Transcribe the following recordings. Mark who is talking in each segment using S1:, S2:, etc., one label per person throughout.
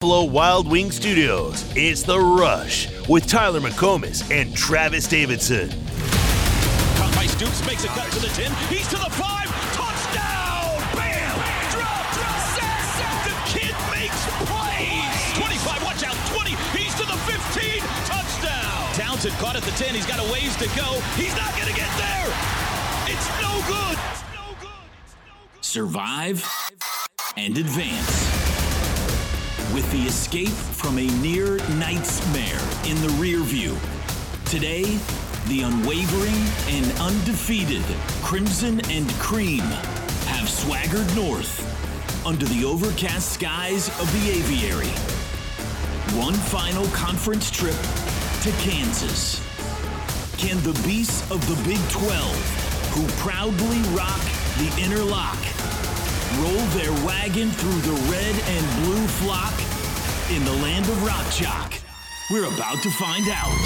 S1: Buffalo Wild Wing Studios, it's The Rush with Tyler McComas and Travis Davidson.
S2: Caught by Stoops, makes a cut to the 10. He's to the 5. Touchdown! Bam! Drop! Drop! Sack! Sack! The kid makes plays! 25, watch out! 20. He's to the 15. Touchdown! Townsend caught at the 10. He's got a ways to go. He's not going to get there! It's no good! It's no good! It's no good!
S3: Survive and advance. With the escape from a near nightmare in the rear view. Today, the unwavering and undefeated Crimson and Cream have swaggered north under the overcast skies of the aviary. One final conference trip to Kansas. Can the beasts of the Big 12, who proudly rock the inner lock, roll their wagon through the red and blue flock in the land of rock chalk? We're about to find out.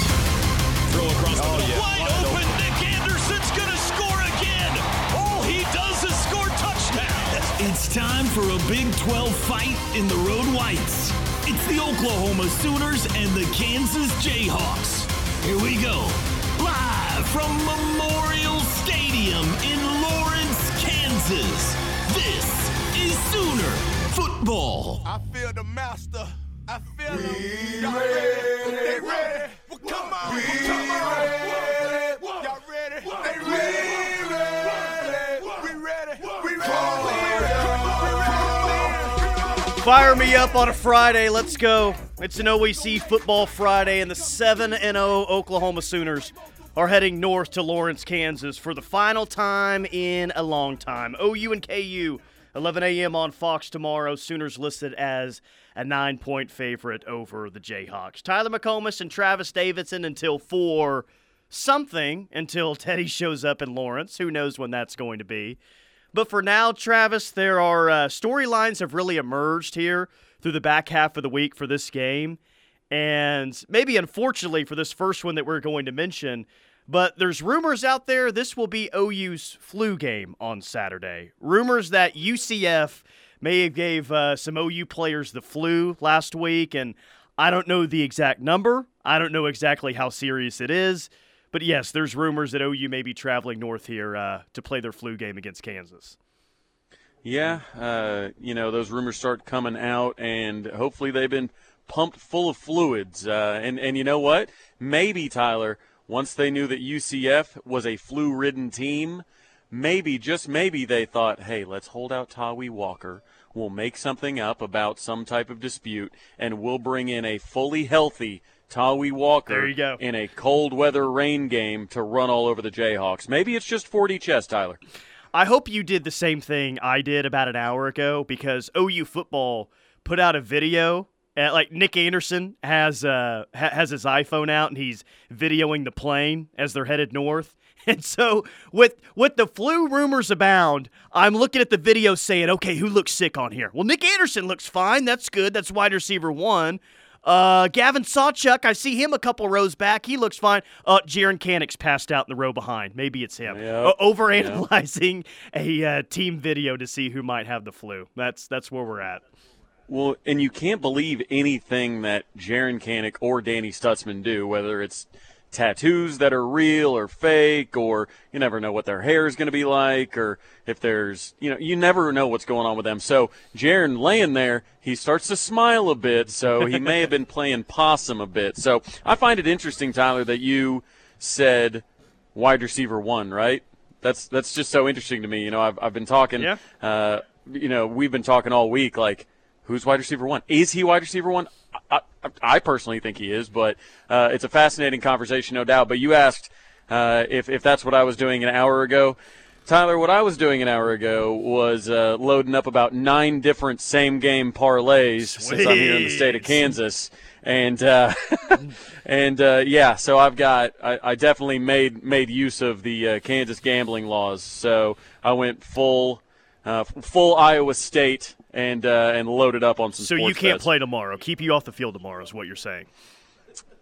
S2: Throw across the oh, middle. yeah. Wide open. Nic Anderson's going to score again. All he does is score touchdowns.
S3: It's time for a Big 12 fight in the Road Whites. It's the Oklahoma Sooners and the Kansas Jayhawks. Here we go. Live from Memorial Stadium in Lawrence, Kansas. This is Sooner Football.
S4: I feel the master. I feel him. Y'all ready? They ready? Well, come on. We come on. Y'all ready? They ready? We ready? We ready? We ready?
S5: Fire me up on a Friday. Let's go. It's an OEC football Friday, and the 7 0 Oklahoma Sooners are heading north to Lawrence, Kansas for the final time in a long time. OU and KU, 11 a.m. on Fox tomorrow. Sooners listed as a nine point favorite over the Jayhawks. Tyler McComas and Travis Davidson until 4 something until Teddy shows up in Lawrence. Who knows when that's going to be. But for now, Travis, there are uh, storylines have really emerged here through the back half of the week for this game. And maybe unfortunately for this first one that we're going to mention, but there's rumors out there this will be OU's flu game on Saturday. Rumors that UCF may have gave uh, some OU players the flu last week, and I don't know the exact number. I don't know exactly how serious it is. But yes, there's rumors that OU may be traveling north here uh, to play their flu game against Kansas.
S6: Yeah, uh, you know those rumors start coming out, and hopefully they've been pumped full of fluids. Uh, and and you know what? Maybe Tyler, once they knew that UCF was a flu-ridden team, maybe just maybe they thought, hey, let's hold out Tawee Walker. We'll make something up about some type of dispute, and we'll bring in a fully healthy Tawee Walker
S5: There you go.
S6: in a cold weather rain game to run all over the Jayhawks. Maybe it's just 4D chess, Tyler.
S5: I hope you did the same thing I did about an hour ago because OU football put out a video. Uh like Nic Anderson has uh, ha- has his iPhone out and he's videoing the plane as they're headed north. And so with with the flu rumors abound, I'm looking at the video saying, okay, who looks sick on here? Well, Nic Anderson looks fine. That's good. That's wide receiver one. Uh, Gavin Sawchuk, I see him a couple rows back. He looks fine. Uh, Jaren Kanak's passed out in the row behind. Maybe it's him.
S6: Yep.
S5: Uh, overanalyzing a uh, team video to see who might have the flu. That's that's where we're at.
S6: Well, and you can't believe anything that Jaren Kanak or Danny Stutsman do, whether it's tattoos that are real or fake, or you never know what their hair is going to be like, or if there's, you know, you never know what's going on with them. So Jaren laying there, he starts to smile a bit, so he may have been playing possum a bit. So I find it interesting, Tyler, that you said wide receiver one, right? That's that's just so interesting to me. You know, I've I've been talking.
S5: Yeah.
S6: Uh, you know, we've been talking all week. Like, who's wide receiver one? Is he wide receiver one? I, I, I personally think he is, but uh, it's a fascinating conversation, no doubt. But you asked uh, if if that's what I was doing an hour ago. Tyler, what I was doing an hour ago was uh, loading up about nine different same game parlays since I'm here in the state of Kansas, and uh, and uh, yeah, so I've got I, I definitely made made use of the uh, Kansas gambling laws. So I went full uh, full Iowa State and uh, and loaded up on some.
S5: So you can't
S6: bets.
S5: play tomorrow. Keep you off the field tomorrow is what you're saying.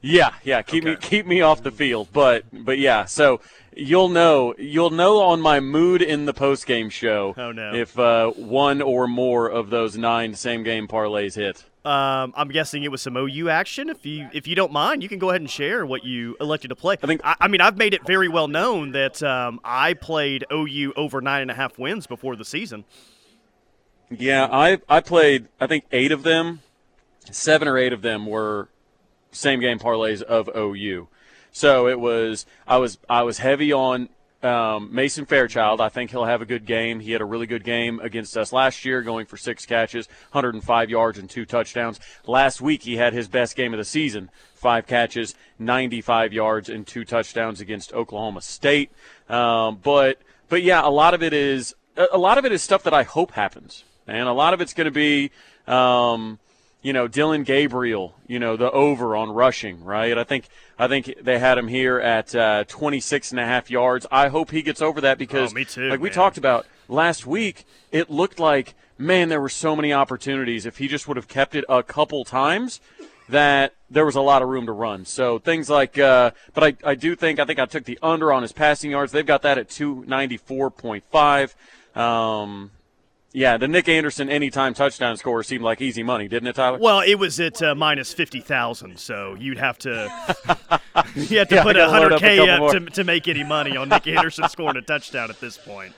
S6: Yeah, yeah. Keep me keep me off the field, but but yeah. So you'll know you'll know on my mood in the post game show.
S5: Oh, no.
S6: If uh, one or more of those nine same game parlays hit.
S5: Um, I'm guessing it was some OU action. If you if you don't mind, you can go ahead and share what you elected to play.
S6: I think-
S5: I, I mean I've made it very well known that um, I played OU over nine and a half wins before the season.
S6: Yeah, I I played I think eight of them, seven or eight of them were same game parlays of OU. So it was I was I was heavy on um, Mason Fairchild. I think he'll have a good game. He had a really good game against us last year, going for six catches, 105 yards, and two touchdowns. Last week he had his best game of the season, five catches, 95 yards, and two touchdowns against Oklahoma State. Um, but but yeah, a lot of it is a a lot of it is stuff that I hope happens, and a lot of it's going to be. Um, you know, Dillon Gabriel, you know, the over on rushing, right? I think I think they had him here at uh, 26 and a half yards. I hope he gets over that because
S5: Oh, me too,
S6: like we talked about last week, it looked like man there were so many opportunities if he just would have kept it a couple times that there was a lot of room to run. So things like uh, but I I do think I think I took the under on his passing yards. They've got that at 294.5. Um yeah, the Nic Anderson anytime touchdown score seemed like easy money, didn't it, Tyler?
S5: Well, it was at uh, minus fifty thousand, so you'd have to you have to
S6: Yeah,
S5: put a hundred
S6: up
S5: k
S6: couple
S5: up to, to make any money on Nic Anderson scoring a touchdown at this point.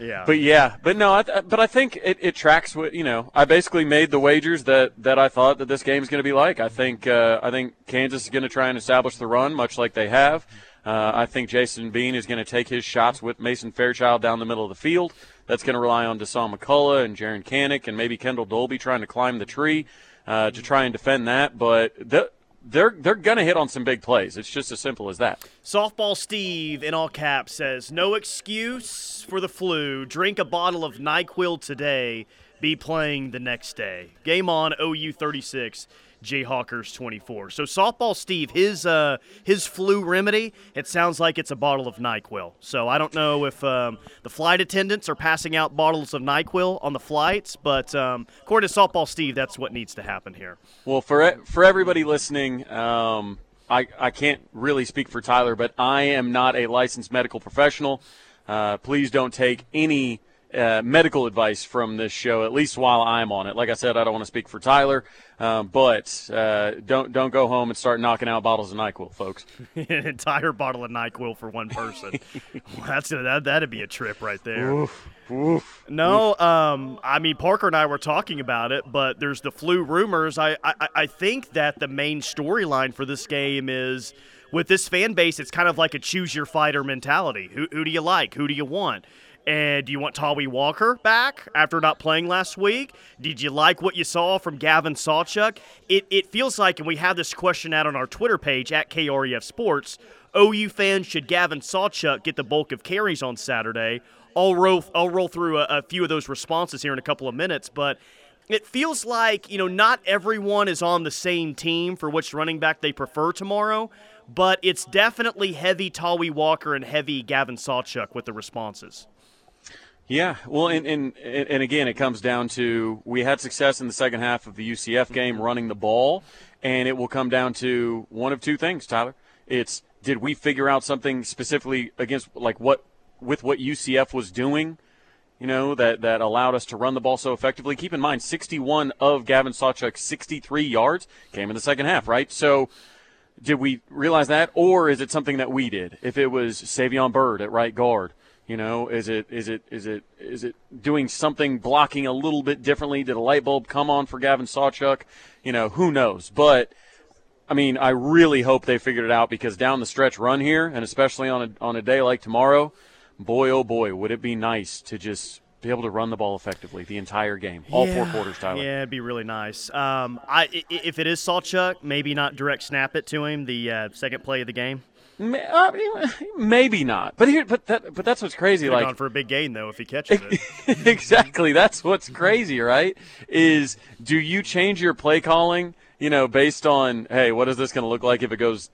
S5: Yeah,
S6: But yeah, but no, I th- but I think it, it tracks what you know. I basically made the wagers that, that I thought that this game is going to be like. I think uh, I think Kansas is going to try and establish the run, much like they have. Uh, I think Jason Bean is going to take his shots with Mason Fairchild down the middle of the field. That's going to rely on Dasan McCullough and Jaren Kanak and maybe Kendel Dolby trying to climb the tree uh, to try and defend that. But the, they're they're going to hit on some big plays. It's just as simple as that.
S5: Softball Steve in all caps says, "No excuse for the flu. Drink a bottle of Nyquil today. Be playing the next day. Game on. OU 36, Jayhawkers 24. So softball Steve, his uh, his flu remedy. It sounds like it's a bottle of Nyquil. So I don't know if um, the flight attendants are passing out bottles of Nyquil on the flights, but um, according to softball Steve, that's what needs to happen here.
S6: Well, for for everybody listening, um, I I can't really speak for Tyler, but I am not a licensed medical professional. Uh, please don't take any uh, medical advice from this show, at least while I'm on it. Like I said, I don't want to speak for Tyler, um, but uh, don't don't go home and start knocking out bottles of Nyquil, folks.
S5: An entire bottle of Nyquil for one person. That's that, that'd be a trip right there. No, um, I mean Parker and I were talking about it, but there's the flu rumors. I I, I think that the main storyline for this game is with this fan base. It's kind of like a choose your fighter mentality. Who who do you like? Who do you want? And do you want Tawee Walker back after not playing last week? Did you like what you saw from Gavin Sawchuk? It, it feels like, and we have this question out on our Twitter page at KREF Sports. OU fans, should Gavin Sawchuk get the bulk of carries on Saturday? I'll roll, I'll roll through a, a few of those responses here in a couple of minutes, but it feels like, you know, not everyone is on the same team for which running back they prefer tomorrow, but it's definitely heavy Tawee Walker and heavy Gavin Sawchuk with the responses.
S6: Yeah, well, and, and and again, it comes down to we had success in the second half of the UCF game running the ball, and it will come down to one of two things, Tyler. It's did we figure out something specifically against like what with what UCF was doing, you know, that that allowed us to run the ball so effectively. Keep in mind, 61 of Gavin Sawchuk's 63 yards came in the second half, right? So did we realize that, or is it something that we did? If it was Savion Byrd at right guard, you know, is it is it is it is it doing something blocking a little bit differently? Did a light bulb come on for Gavin Sawchuk? You know, who knows? But I mean, I really hope they figured it out because down the stretch run here, and especially on a on a day like tomorrow, boy oh boy, would it be nice to just be able to run the ball effectively the entire game, all four quarters, Tyler.
S5: Yeah, it'd be really nice. Um, I, if it is Sawchuk, maybe not direct snap it to him the uh, second play of the game.
S6: Mean, Maybe not, but here, but that, but that's what's crazy.
S5: Like, for a big gain though if he catches it.
S6: exactly. That's what's crazy, right? Is do you change your play calling, you know, based on, hey, what is this going to look like if it goes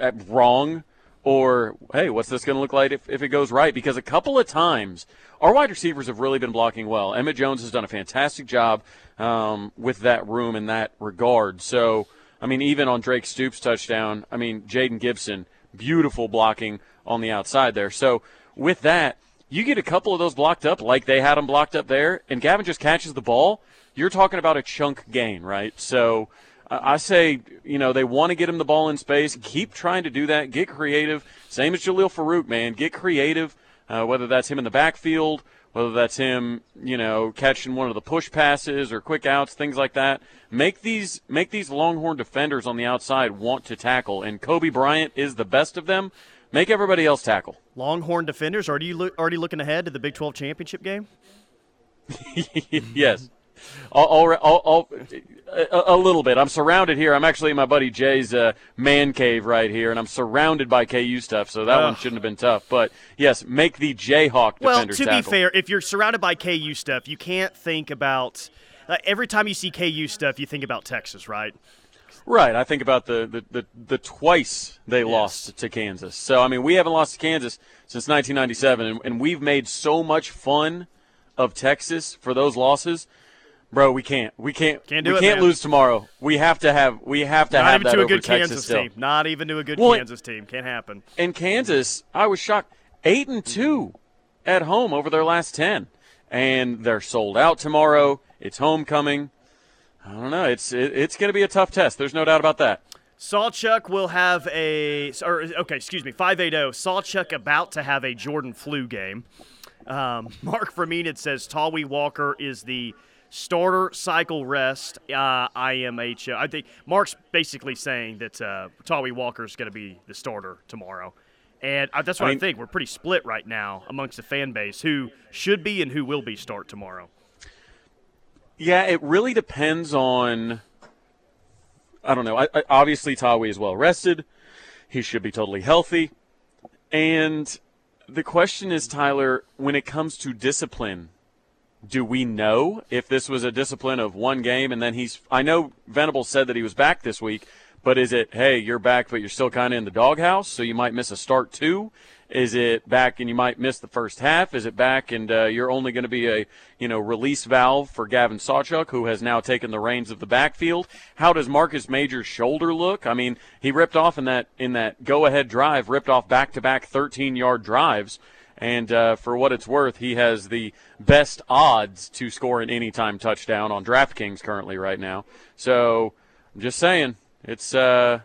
S6: uh, wrong? Or, hey, what's this going to look like if, if it goes right? Because a couple of times, our wide receivers have really been blocking well. Emmett Jones has done a fantastic job um, with that room in that regard. So, I mean, even on Drake Stoops' touchdown, I mean, Jayden Gibson, beautiful blocking on the outside there. So, with that, you get a couple of those blocked up like they had them blocked up there, and Gavin just catches the ball. you're talking about a chunk gain, right? So I say, you know, they want to get him the ball in space. Keep trying to do that. Get creative. Same as Jalil Farooq, man. Get creative, uh, whether that's him in the backfield, whether that's him, you know, catching one of the push passes or quick outs, things like that. Make these make these Longhorn defenders on the outside want to tackle, and Cobee Bryant is the best of them. Make everybody else tackle.
S5: Longhorn defenders. Are you lo- already looking ahead to the Big 12 championship game?
S6: yes. All, all, all, a, a, little bit. I'm surrounded here. I'm actually in my buddy Jay's uh, man cave right here, and I'm surrounded by KU stuff, so that Ugh. one shouldn't have been tough. But yes, make the Jayhawk
S5: well, to
S6: tackle.
S5: be fair, if you're surrounded by KU stuff, you can't think about uh, every time you see KU stuff, you think about Texas, right?
S6: Right. I think about the, the, the, the twice they yes. lost to Kansas. So, I mean, we haven't lost to Kansas since 1997, and, and we've made so much fun of Texas for those losses Bro, we can't. We can't.
S5: Can't do
S6: we
S5: it.
S6: can't
S5: man.
S6: lose tomorrow. We have to have. We have to
S5: Not
S6: have
S5: even
S6: to
S5: a good
S6: Texas
S5: Kansas
S6: still.
S5: team. Not even to a good
S6: well,
S5: Kansas team. Can't happen.
S6: In Kansas, I was shocked. Eight and two at home over their last ten, and they're sold out tomorrow. It's homecoming. I don't know. It's it, it's going to be a tough test. There's no doubt about that.
S5: Sawchuk will have a, or okay, excuse me, 580. Sawchuk about to have a Jordan flu game. Um, Mark Freeman says Tawee Walker is the starter cycle rest uh, IMH. I think Mark's basically saying that uh, Walker is going to be the starter tomorrow. And uh, that's what I, mean, I think. We're pretty split right now amongst the fan base who should be and who will be start tomorrow.
S6: Yeah, it really depends on. I don't know. I, I, obviously, Tawee is well rested. He should be totally healthy. And the question is, Tyler, when it comes to discipline, do we know if this was a discipline of one game and then he's I know Venable said that he was back this week, but is it hey, you're back but you're still kind of in the doghouse, so you might miss a start too? Is it back and you might miss the first half? Is it back and uh, you're only going to be a you know release valve for Gavin Sawchuk, who has now taken the reins of the backfield? How does Marcus Major's shoulder look? I mean, he ripped off in that in that go ahead drive, ripped off back to back 13 yard drives. And uh, for what it's worth, he has the best odds to score an anytime touchdown on DraftKings currently right now. So I'm just saying, it's uh,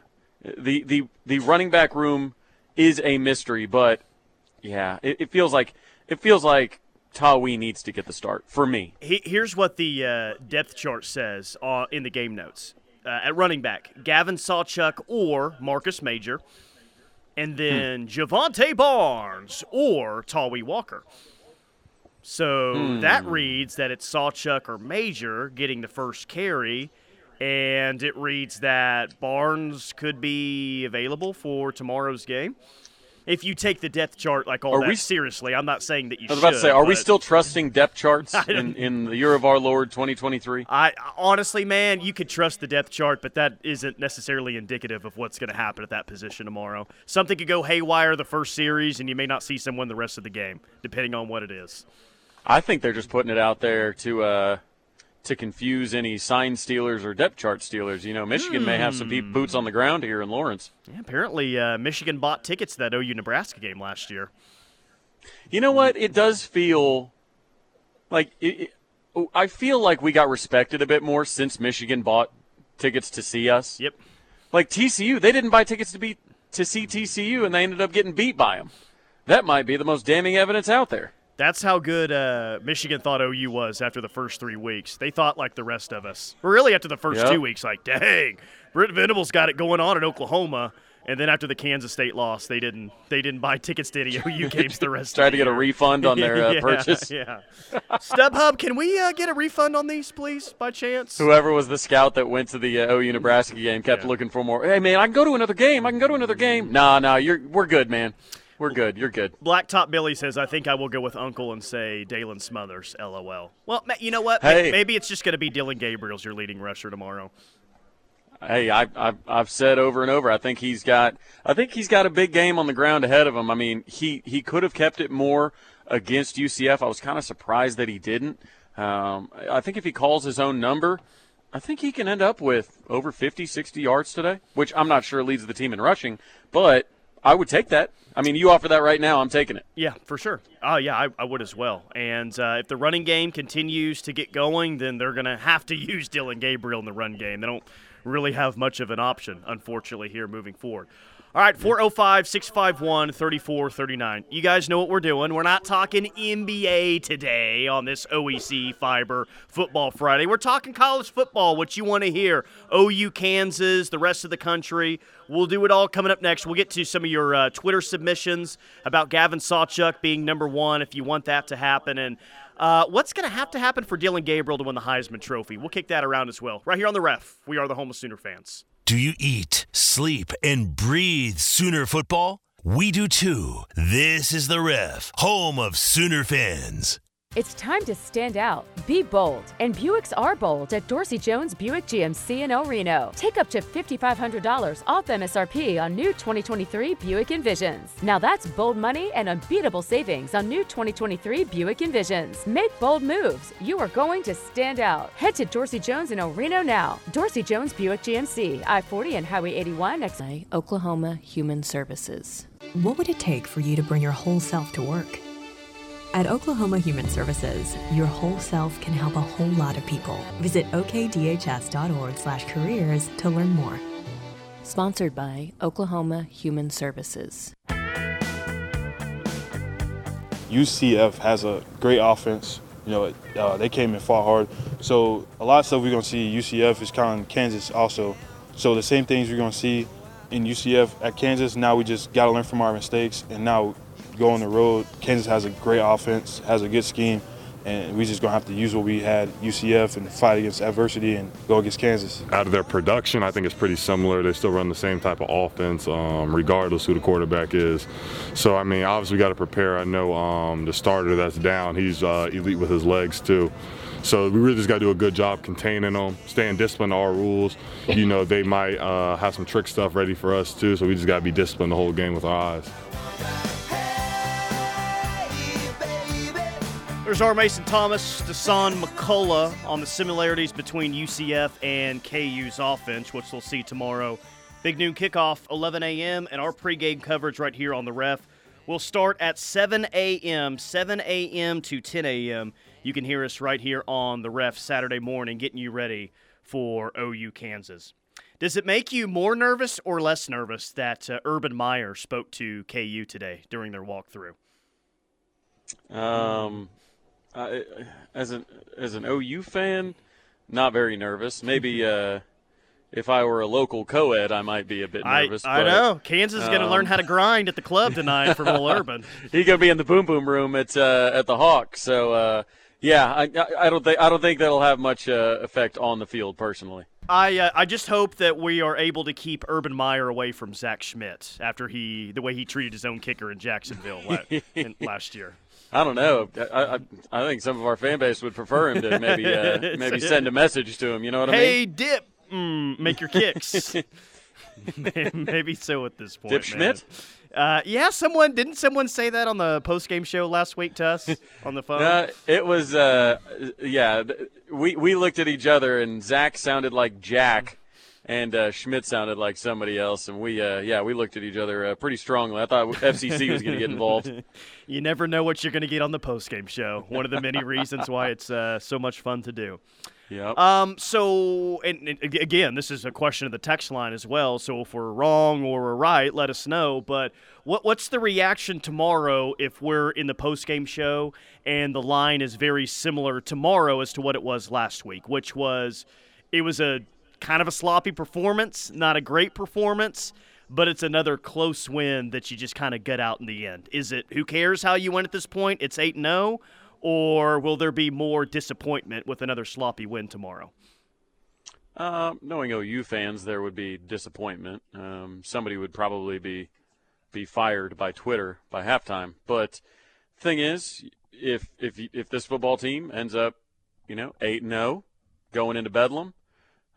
S6: the the the running back room is a mystery, but yeah, it, it feels like it feels like Tawee needs to get the start for me.
S5: Here's what the uh, depth chart says uh, in the game notes. Uh, at running back, Gavin Sawchuk or Marcus Major and hmm. then hmm. Jovantae Barnes or Tawee Walker. So hmm. that reads that it's Sawchuk or Major getting the first carry, and it reads that Barnes could be available for tomorrow's game if you take the depth chart like all are that we, seriously. I'm not saying that you. Should.
S6: I was about
S5: should,
S6: to say, are we still trusting depth charts in, in the year of our Lord 2023?
S5: I honestly, man, you could trust the depth chart, but that isn't necessarily indicative of what's going to happen at that position tomorrow. Something could go haywire the first series, and you may not see someone the rest of the game, depending on what it is.
S6: I think they're just putting it out there to. Uh, to confuse any sign stealers or depth chart stealers. You know, Michigan may have some boots on the ground here in Lawrence.
S5: Yeah, apparently, uh, Michigan bought tickets to that OU Nebraska game last year.
S6: You know what? It does feel like it, it, I feel like we got respected a bit more since Michigan bought tickets to see us.
S5: Yep.
S6: Like TCU, they didn't buy tickets to be to see TCU, and they ended up getting beat by them. That might be the most damning evidence out there.
S5: That's how good uh, Michigan thought OU was after the first three weeks. They thought like the rest of us. Really after the first yep. two weeks, like, dang, Brent Venables got it going on in Oklahoma. And then after the Kansas State loss, they didn't they didn't buy tickets to any OU games the rest. Of.
S6: Tried
S5: to
S6: get a refund on their uh,
S5: yeah,
S6: purchase.
S5: Yeah. StubHub, can we uh, get a refund on these, please, by chance?
S6: Whoever was the scout that went to the uh, OU Nebraska game kept yeah. looking for more. Hey man, I can go to another game. I can go to another game. Nah, nah, you're we're good, man. We're good. You're good.
S5: Blacktop Billy says, I think I will go with Uncle and say Daylan Smothers, LOL. Well, you know what?
S6: Hey.
S5: Maybe it's just going to be Dillon Gabriel's your leading rusher tomorrow.
S6: Hey, I, I've, I've said over and over. I think he's got. I think he's got a big game on the ground ahead of him. I mean, he he could have kept it more against UCF. I was kind of surprised that he didn't. Um, I think if he calls his own number, I think he can end up with over 50, 60 yards today, which I'm not sure leads the team in rushing, but I would take that. I mean, you offer that right now. I'm taking it.
S5: Yeah, for sure. Oh, yeah, I, I would as well. And uh, if the running game continues to get going, then they're going to have to use Dillon Gabriel in the run game. They don't really have much of an option, unfortunately, here moving forward. All right, 405 651 3439. You guys know what we're doing. We're not talking NBA today on this OEC Fiber Football Friday. We're talking college football, what you want to hear. OU, Kansas, the rest of the country. We'll do it all coming up next. We'll get to some of your uh, Twitter submissions about Gavin Sawchuk being number one if you want that to happen. And uh, what's going to have to happen for Dillon Gabriel to win the Heisman Trophy? We'll kick that around as well. Right here on the ref, we are the home of Sooner fans.
S1: Do you eat, sleep, and breathe Sooner football? We do too. This is the ref, home of Sooner fans.
S7: It's time to stand out. Be bold. And Buicks are bold at Dorsey Jones Buick GMC in El Reno. Take up to $5,500 off MSRP on new 2023 Buick Envisions. Now that's bold money and unbeatable savings on new 2023 Buick Envisions. Make bold moves. You are going to stand out. Head to Dorsey Jones in El Reno now. Dorsey Jones Buick GMC, I 40 and Highway 81 next.
S8: Oklahoma Human Services. What would it take for you to bring your whole self to work? At Oklahoma Human Services, your whole self can help a whole lot of people. Visit okdhs.org/careers to learn more.
S7: Sponsored by Oklahoma Human Services.
S9: UCF has a great offense. You know, uh, they came in far hard. So a lot of stuff we're gonna see UCF is kind of Kansas also. So the same things we're gonna see in UCF at Kansas. Now we just gotta learn from our mistakes, and now go on the road. Kansas has a great offense, has a good scheme, and we just gonna have to use what we had UCF and fight against adversity and go against Kansas.
S10: Out of their production, I think it's pretty similar. They still run the same type of offense, um, regardless who the quarterback is. So I mean, obviously we got to prepare. I know um, the starter that's down, he's uh, elite with his legs too. So we really just got to do a good job containing them, staying disciplined to our rules. You know, they might uh, have some trick stuff ready for us too, so we just got to be disciplined the whole game with our eyes.
S5: There's our Mason Thomas, Dasan McCullough on the similarities between UCF and KU's offense, which we'll see tomorrow. Big noon kickoff, 11 a.m., and our pregame coverage right here on the ref will start at 7 a.m., 7 a.m. to 10 a.m. You can hear us right here on the ref Saturday morning, getting you ready for OU Kansas. Does it make you more nervous or less nervous that uh, Urban Meyer spoke to KU today during their walkthrough?
S6: Um, As an as an OU fan, not very nervous. Maybe uh, if I were a local co-ed, I might be a bit nervous.
S5: I, I
S6: but,
S5: know Kansas is going to
S6: um,
S5: learn how to grind at the club tonight from Will Urban.
S6: He's gonna be in the boom boom room at uh, at the Hawk. So uh, yeah, I, I don't think I don't think that'll have much uh, effect on the field personally.
S5: I uh, I just hope that we are able to keep Urban Meyer away from Zach Schmidt after he the way he treated his own kicker in Jacksonville la- in, last year.
S6: I don't know. I, I I think some of our fan base would prefer him to maybe uh, maybe send a message to him. You know what I mean?
S5: Hey, dip, mm, make your kicks. Maybe so at this point.
S6: Dip. Schmidt?
S5: Uh, yeah, someone didn't someone say that on the post game show last week to us on the phone.
S6: Uh, it was uh, yeah. We we looked at each other and Zach sounded like Jack, and uh, Schmidt sounded like somebody else, and we uh, yeah we looked at each other uh, pretty strongly. I thought FCC was going to get involved.
S5: you never know what you're going to get on the post game show. One of the many reasons why it's uh, so much fun to do.
S6: Yep.
S5: Um. So, and, and again, this is a question of the text line as well. So, if we're wrong or we're right, let us know. But what what's the reaction tomorrow if we're in the post game show and the line is very similar tomorrow as to what it was last week, which was it was a kind of a sloppy performance, not a great performance. But it's another close win that you just kind of gut out in the end. Is it who cares how you win at this point? It's 8 0 or will there be more disappointment with another sloppy win tomorrow?
S6: Um, knowing OU fans, there would be disappointment. Um, somebody would probably be be fired by Twitter by halftime. But thing is, if if if this football team ends up, you know, eight and zero, going into Bedlam,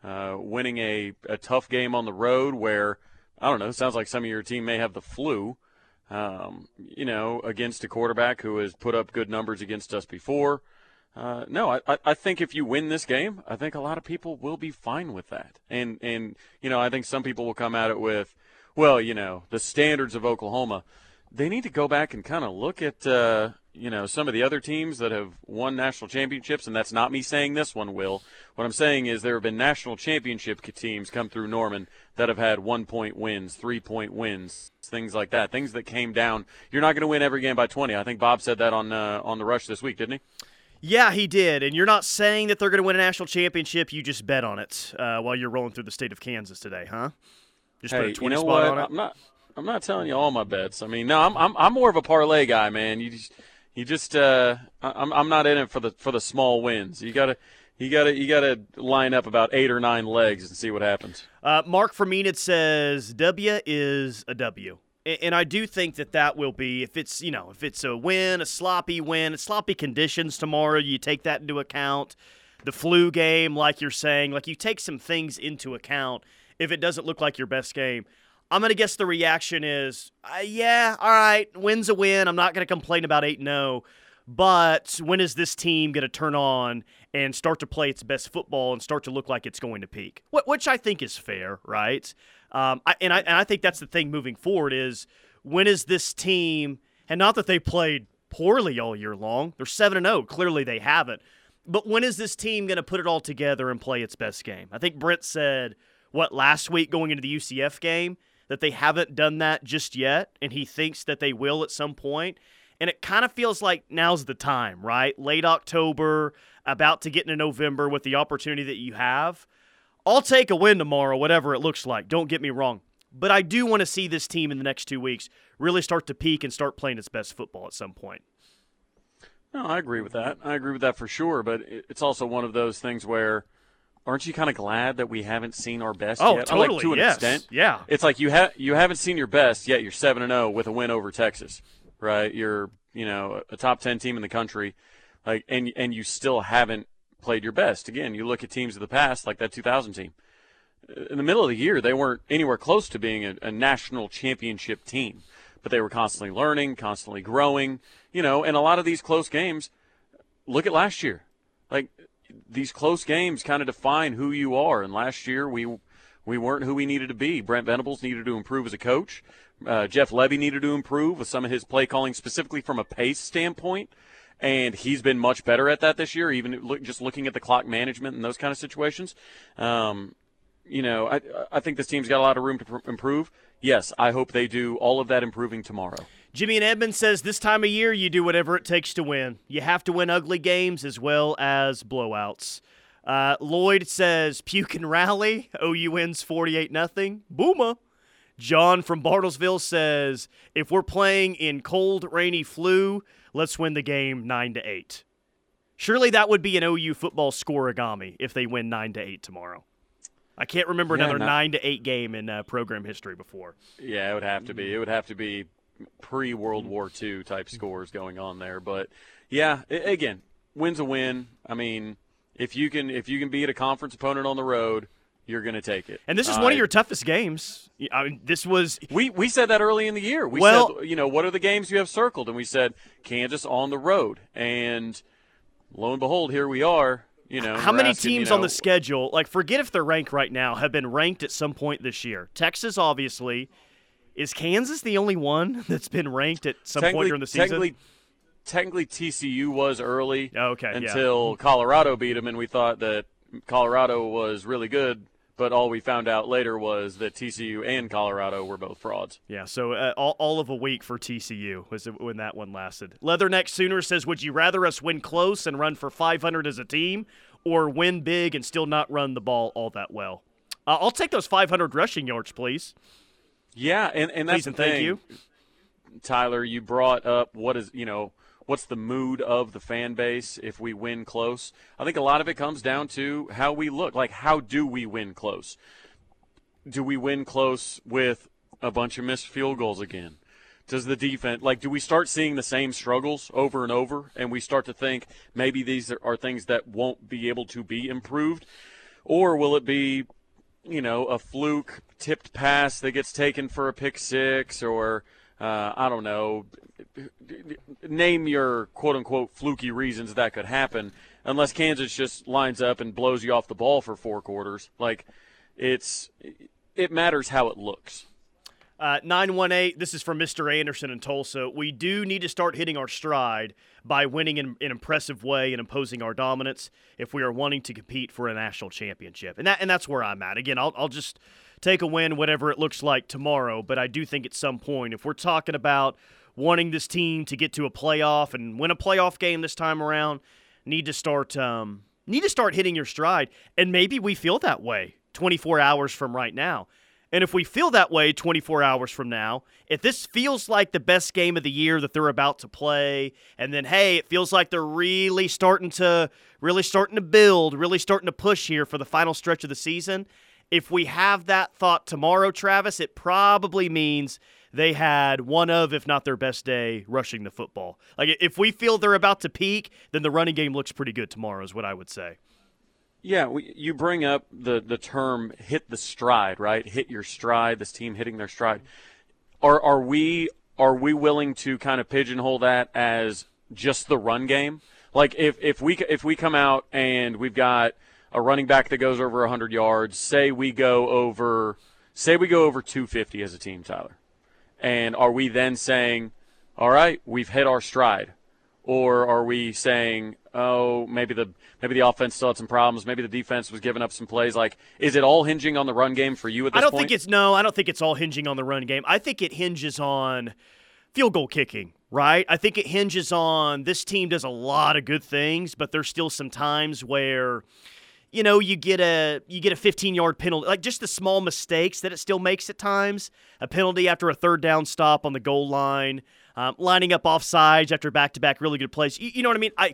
S6: uh, winning a a tough game on the road where I don't know, sounds like some of your team may have the flu. Um, you know, against a quarterback who has put up good numbers against us before. Uh, no, I, I- think if you win this game, I think a lot of people will be fine with that. And and you know, I think some people will come at it with, well, you know, the standards of Oklahoma, they need to go back and kind of look at, uh, you know, some of the other teams that have won national championships, and that's not me saying this one will. What I'm saying is there have been national championship teams come through Norman that have had one point wins, three point wins, things like that, things that came down. You're not going to win every game by 20. I think Bob said that on uh, on the rush this week, didn't he?
S5: Yeah, he did. And you're not saying that they're going to win a national championship. You just bet on it uh, while you're rolling through the state of Kansas today, huh? Just
S6: hey,
S5: put a 20
S6: you know
S5: spot
S6: what?
S5: on it.
S6: I'm not. I'm not telling you all my bets. I mean, no, I'm I'm, I'm more of a parlay guy, man. You just, you just uh, I'm I'm not in it for the for the small wins. You gotta. You gotta you gotta line up about eight or nine legs and see what happens.
S5: Uh, Mark Fermin says W is a W. And I do think that that will be if it's you know if it's a win, a sloppy win, sloppy conditions tomorrow. You take that into account. The flu game, like you're saying, like you take some things into account. If it doesn't look like your best game, I'm gonna guess the reaction is, uh, yeah, all right, win's a win. I'm not gonna complain about eight 0 but when is this team gonna turn on and start to play its best football and start to look like it's going to peak? Which I think is fair, right? Um, I, and I and I think that's the thing moving forward is when is this team and not that they played poorly all year long. They're seven and zero. Clearly they haven't. But when is this team going to put it all together and play its best game? I think Brent said what last week going into the UCF game that they haven't done that just yet, and he thinks that they will at some point. And it kind of feels like now's the time, right? Late October, about to get into November with the opportunity that you have. I'll take a win tomorrow, whatever it looks like. Don't get me wrong. But I do want to see this team in the next two weeks really start to peak and start playing its best football at some point.
S6: No, I agree with that. I agree with that for sure. But it's also one of those things where aren't you kind of glad that we haven't seen our best
S5: oh,
S6: yet?
S5: Totally,
S6: like, to an
S5: yes.
S6: extent.
S5: Yeah.
S6: It's like you have you haven't seen your best yet. You're seven and zero with a win over Texas, right? You're you know a top ten team in the country, like and and you still haven't played your best. Again, you look at teams of the past, like that 2000 team. In the middle of the year, they weren't anywhere close to being a, a national championship team, but they were constantly learning, constantly growing. You know, and a lot of these close games. Look at last year, like these close games kind of define who you are. And last year we we weren't who we needed to be. Brent Venables needed to improve as a coach. Uh, Jeff Lebby needed to improve with some of his play calling, specifically from a pace standpoint. And he's been much better at that this year, even look, just looking at the clock management and those kind of situations. Um, you know, I, I think this team's got a lot of room to pr- improve. Yes, I hope they do all of that improving tomorrow.
S5: Jimmy and Edmond says this time of year you do whatever it takes to win. You have to win ugly games as well as blowouts. Uh, Lloyd says puke and rally. OU wins 48 nothing. Boomer. John from Bartlesville says if we're playing in cold, rainy flu, let's win the game 9 to 8. Surely that would be an OU football scoregami if they win 9 to 8 tomorrow. I can't remember
S6: Yeah,
S5: another
S6: not-
S5: 9 to 8 game in uh, program history before.
S6: Yeah, it would have to be. It would have to be pre World War II type scores going on there. But yeah, i- again, win's a win. I mean, if you can if you can beat a conference opponent on the road, you're going to take it.
S5: And this is
S6: Uh,
S5: one of your toughest games. I mean, this was
S6: We we said that early in the year. We
S5: Well-
S6: said, you know, what are the games you have circled? And we said Kansas on the road. And lo and behold, here we are. You know,
S5: How many
S6: asking, you
S5: teams on the schedule, like forget if they're ranked right now, have been ranked at some point this year? Texas, obviously. Is Kansas the only one that's been ranked at some point during the season?
S6: Technically, technically TCU was early
S5: okay, yeah.
S6: until Colorado beat them, and we thought that Colorado was really good. But all we found out later was that TCU and Colorado were both frauds.
S5: Yeah, so uh, all, all of a week for TCU was when that one lasted. Leatherneck Sooner says, "Would you rather us win close and run for 500 as a team, or win big and still not run the ball all that well?" Uh, I'll take those 500 rushing yards, please.
S6: Yeah, and, and that's
S5: Please and
S6: the
S5: thank you.
S6: Tyler, you brought up what is you know what's the mood of the fan base if we win close. I think a lot of it comes down to how we look. Like, how do we win close? Do we win close with a bunch of missed field goals again? Does the defense like? Do we start seeing the same struggles over and over, and we start to think maybe these are things that won't be able to be improved, or will it be you know, a fluke tipped pass that gets taken for a pick six, or uh, I don't know, name your quote unquote fluky reasons that could happen, unless Kansas just lines up and blows you off the ball for four quarters. Like, it's it matters how it looks.
S5: Uh, 918, this is from Mr. Anderson in Tulsa. We do need to start hitting our stride by winning in an impressive way and imposing our dominance if we are wanting to compete for a national championship. And that and that's where I'm at. Again, I'll, I'll just take a win, whatever it looks like tomorrow. But I do think at some point, if we're talking about wanting this team to get to a playoff and win a playoff game this time around, need to start um, need to start hitting your stride. And maybe we feel that way 24 hours from right now. And if we feel that way 24 hours from now, if this feels like the best game of the year that they're about to play, and then hey, it feels like they're really starting to really starting to build, really starting to push here for the final stretch of the season, if we have that thought tomorrow, Travis, it probably means they had one of, if not their best day, rushing the football. Like if we feel they're about to peak, then the running game looks pretty good tomorrow, is what I would say.
S6: Yeah, we, you bring up the, the term hit the stride, right? Hit your stride, this team hitting their stride. Are, are we are we willing to kind of pigeonhole that as just the run game? Like if, if we if we come out and we've got a running back that goes over 100 yards, say we go over say we go over 250 as a team, Tyler. And are we then saying, "All right, we've hit our stride?" Or are we saying, "Oh, maybe the maybe the offense still had some problems. Maybe the defense was giving up some plays. Like, is it all hinging on the run game for you at this
S5: I don't
S6: point?
S5: think it's no. I don't think it's all hinging on the run game. I think it hinges on field goal kicking. Right. I think it hinges on this team does a lot of good things, but there's still some times where you know you get a you get a 15 yard penalty like just the small mistakes that it still makes at times a penalty after a third down stop on the goal line um, lining up off sides after back to back really good plays you, you know what i mean i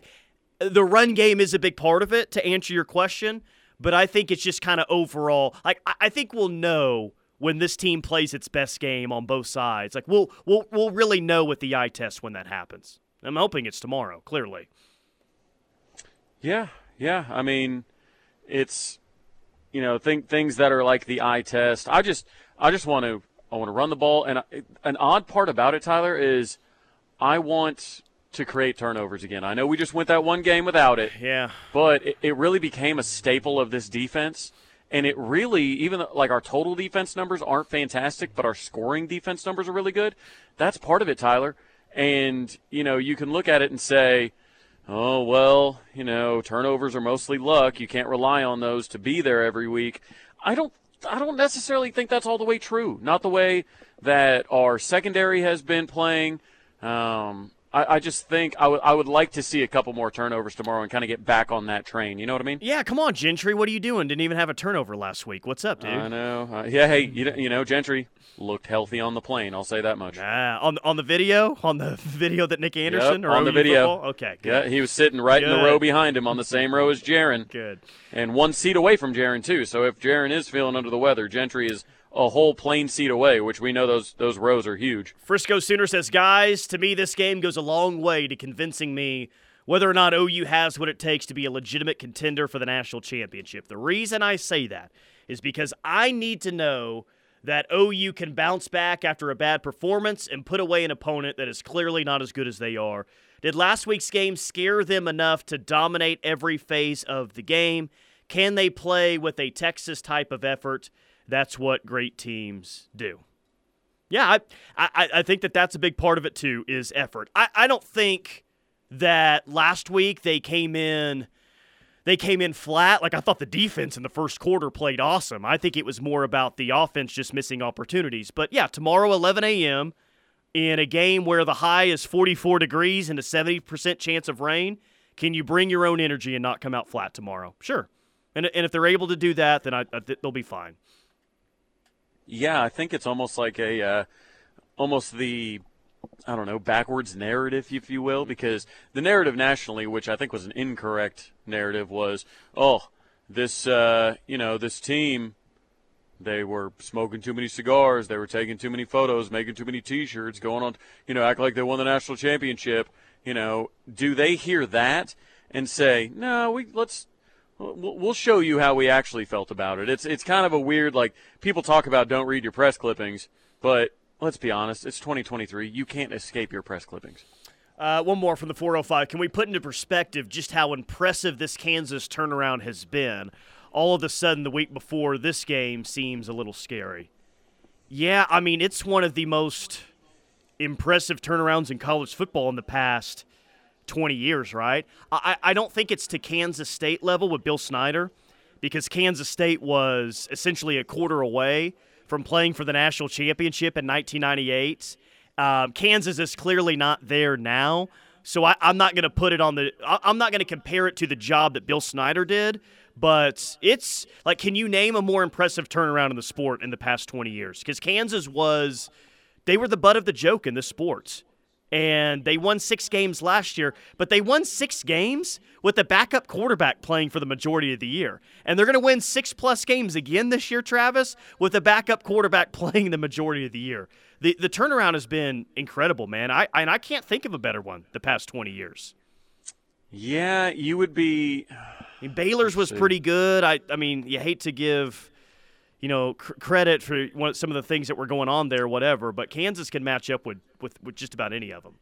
S5: the run game is a big part of it to answer your question, but I think it's just kind of overall. Like I think we'll know when this team plays its best game on both sides. Like we'll we'll we'll really know with the eye test when that happens. I'm hoping it's tomorrow. Clearly.
S6: Yeah, yeah. I mean, it's you know think things that are like the eye test. I just I just want to I want to run the ball, and an odd part about it, Tyler, is I want to create turnovers again. I know we just went that one game without it.
S5: Yeah.
S6: But it, it really became a staple of this defense. And it really, even like our total defense numbers aren't fantastic, but our scoring defense numbers are really good. That's part of it, Tyler. And, you know, you can look at it and say, oh, well, you know, turnovers are mostly luck. You can't rely on those to be there every week. I don't I don't necessarily think that's all the way true. Not the way that our secondary has been playing. Um, I, I just think I would I would like to see a couple more turnovers tomorrow and kind of get back on that train. You know what I mean?
S5: Yeah, come on, Gentry. What are you doing? Didn't even have a turnover last week. What's up, dude?
S6: I know. Uh, yeah, hey, you, you know, Gentry looked healthy on the plane. I'll say that much.
S5: Ah, on on the video, on the video that Nic Anderson
S6: yep,
S5: or
S6: on the video.
S5: Football? Okay, good.
S6: Yeah, he was sitting right
S5: good.
S6: in the row behind him on the same row as Jaren.
S5: Good.
S6: And one seat away from Jaren too. So if Jaren is feeling under the weather, Gentry is a whole plane seat away, which we know those those rows are huge.
S5: Frisco Sooner says, guys, to me this game goes a long way to convincing me whether or not OU has what it takes to be a legitimate contender for the national championship. The reason I say that is because I need to know that OU can bounce back after a bad performance and put away an opponent that is clearly not as good as they are. Did last week's game scare them enough to dominate every phase of the game? Can they play with a Texas type of effort? That's what great teams do. Yeah, I, I, I think that that's a big part of it too, is effort. I, I don't think that last week they came in they came in flat. Like I thought the defense in the first quarter played awesome. I think it was more about the offense just missing opportunities. But yeah, tomorrow 11 a.m. in a game where the high is 44 degrees and a 70% chance of rain, can you bring your own energy and not come out flat tomorrow? Sure. And, and if they're able to do that, then I, I, they'll be fine.
S6: Yeah, I think it's almost like a, uh, almost the, I don't know, backwards narrative, if you will, because the narrative nationally, which I think was an incorrect narrative, was, oh, this, uh, you know, this team, they were smoking too many cigars, they were taking too many photos, making too many T-shirts, going on, you know, act like they won the national championship. You know, do they hear that and say, no, we let's We'll show you how we actually felt about it. It's it's kind of a weird like people talk about don't read your press clippings, but let's be honest, it's 2023. You can't escape your press clippings.
S5: Uh, one more from the 405. Can we put into perspective just how impressive this Kansas turnaround has been? All of a sudden, the week before this game seems a little scary. Yeah, I mean, it's one of the most impressive turnarounds in college football in the past 20 years, right? I, I don't think it's to Kansas State level with Bill Snyder because Kansas State was essentially a quarter away from playing for the national championship in 1998. Um, Kansas is clearly not there now. So I, am not going to put it on the. I'm not going to compare it to the job that Bill Snyder did, but it's like, can you name a more impressive turnaround in the sport in the past 20 years? Because Kansas was, they were the butt of the joke in this sport and they won six games last year, but they won six games with a backup quarterback playing for the majority of the year. And they're going to win six plus games again this year, Travis, with a backup quarterback playing the majority of the year. The, the turnaround has been incredible, man. I, and I can't think of a better one the past 20 years.
S6: Yeah, you would be.
S5: I mean, Baylor's was pretty good. I, I mean, you hate to give you know, cr- credit for one, some of the things that were going on there, whatever. But Kansas can match up with, with, with just about any of them.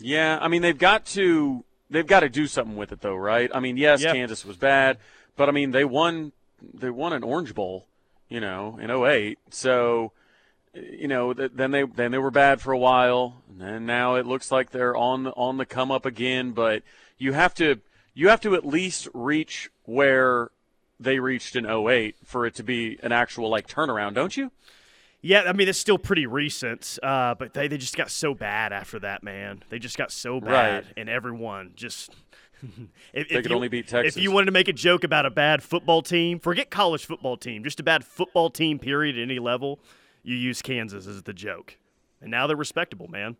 S6: Yeah, I mean they've got to they've got to do something with it though, right? I mean, yes, yep. Kansas was bad, but I mean they won they won an Orange Bowl, you know, in 08. So, you know, then they then they were bad for a while, and then now it looks like they're on the, on the come up again, but you have to you have to at least reach where they reached in 08 for it to be an actual like turnaround, don't you?
S5: Yeah, I mean it's still pretty recent, uh, but they, they just got so bad after that, man. They just got so bad,
S6: right.
S5: and everyone just.
S6: if, they if could you, only beat Texas.
S5: If you wanted to make a joke about a bad football team, forget college football team, just a bad football team, period, at any level, you use Kansas as the joke, and now they're respectable, man.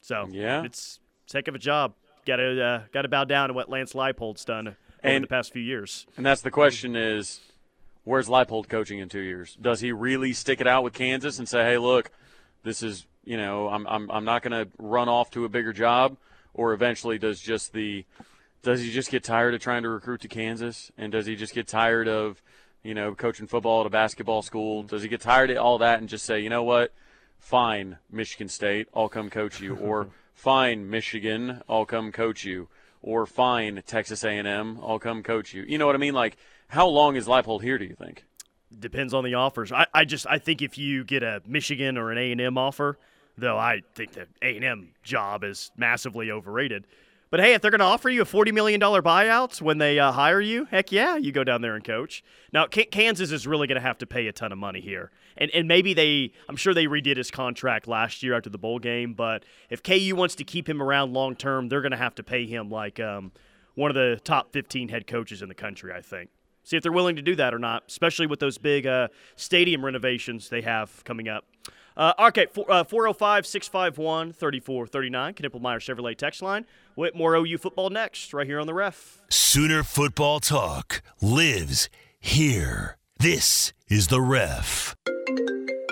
S5: So
S6: yeah,
S5: it's, it's heck of a job. Got to uh, got to bow down to what Lance Leipold's done and, the past few years.
S6: And that's the question: is where's Leipold coaching in two years? Does he really stick it out with Kansas and say, "Hey, look, this is you know, I'm I'm I'm not going to run off to a bigger job," or eventually does just the does he just get tired of trying to recruit to Kansas, and does he just get tired of you know coaching football at a basketball school? Does he get tired of all that and just say, you know what? Fine, Michigan State, I'll come coach you, or fine, Michigan, I'll come coach you or fine Texas A&M. I'll come coach you. You know what I mean? Like, how long is Leipold here? Do you think?
S5: Depends on the offers. I, I just I think if you get a Michigan or an A&M offer, though, I think the A&M job is massively overrated. But hey, if they're going to offer you a $40 million buyout when they uh, hire you, heck yeah, you go down there and coach. Now, K- Kansas is really going to have to pay a ton of money here. And, and maybe they, I'm sure they redid his contract last year after the bowl game. But if KU wants to keep him around long term, they're going to have to pay him like um, one of the top 15 head coaches in the country, I think. See if they're willing to do that or not, especially with those big uh, stadium renovations they have coming up. Uh, okay, 405 651 3439, Knippelmeyer Chevrolet text line. Whitmore OU football next, right here on the ref.
S1: Sooner football talk lives here. This is the ref.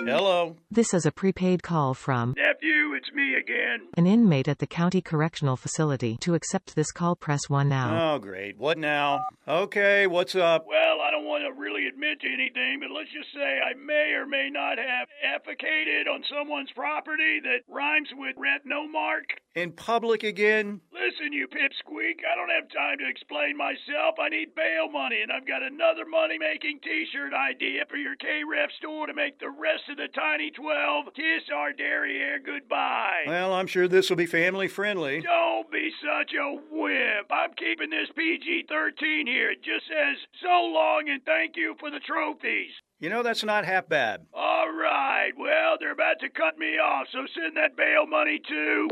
S5: Um, Hello.
S11: This is a prepaid call from
S12: Nephew, it's me again.
S11: An inmate at the county correctional facility. To accept this call, press 1 now.
S5: Oh, great. What now? Okay, what's up?
S12: Well, I don't want to really admit to anything, but let's just say I may or may not have defecated on someone's property that rhymes with rent no mark.
S5: In public again?
S12: Listen, you pipsqueak, I don't have time to explain myself. I need bail money, and I've got another money making t shirt idea for your K Ref store to make the rest of the Tiny 12 kiss our derriere goodbye.
S5: Well, I'm sure this will be family friendly.
S12: Don't be such a wimp. I'm keeping this PG 13 here. It just says so long and thank you for the trophies.
S5: You know, that's not half bad.
S12: All right. Well, they're about to cut me off, so send that bail money to.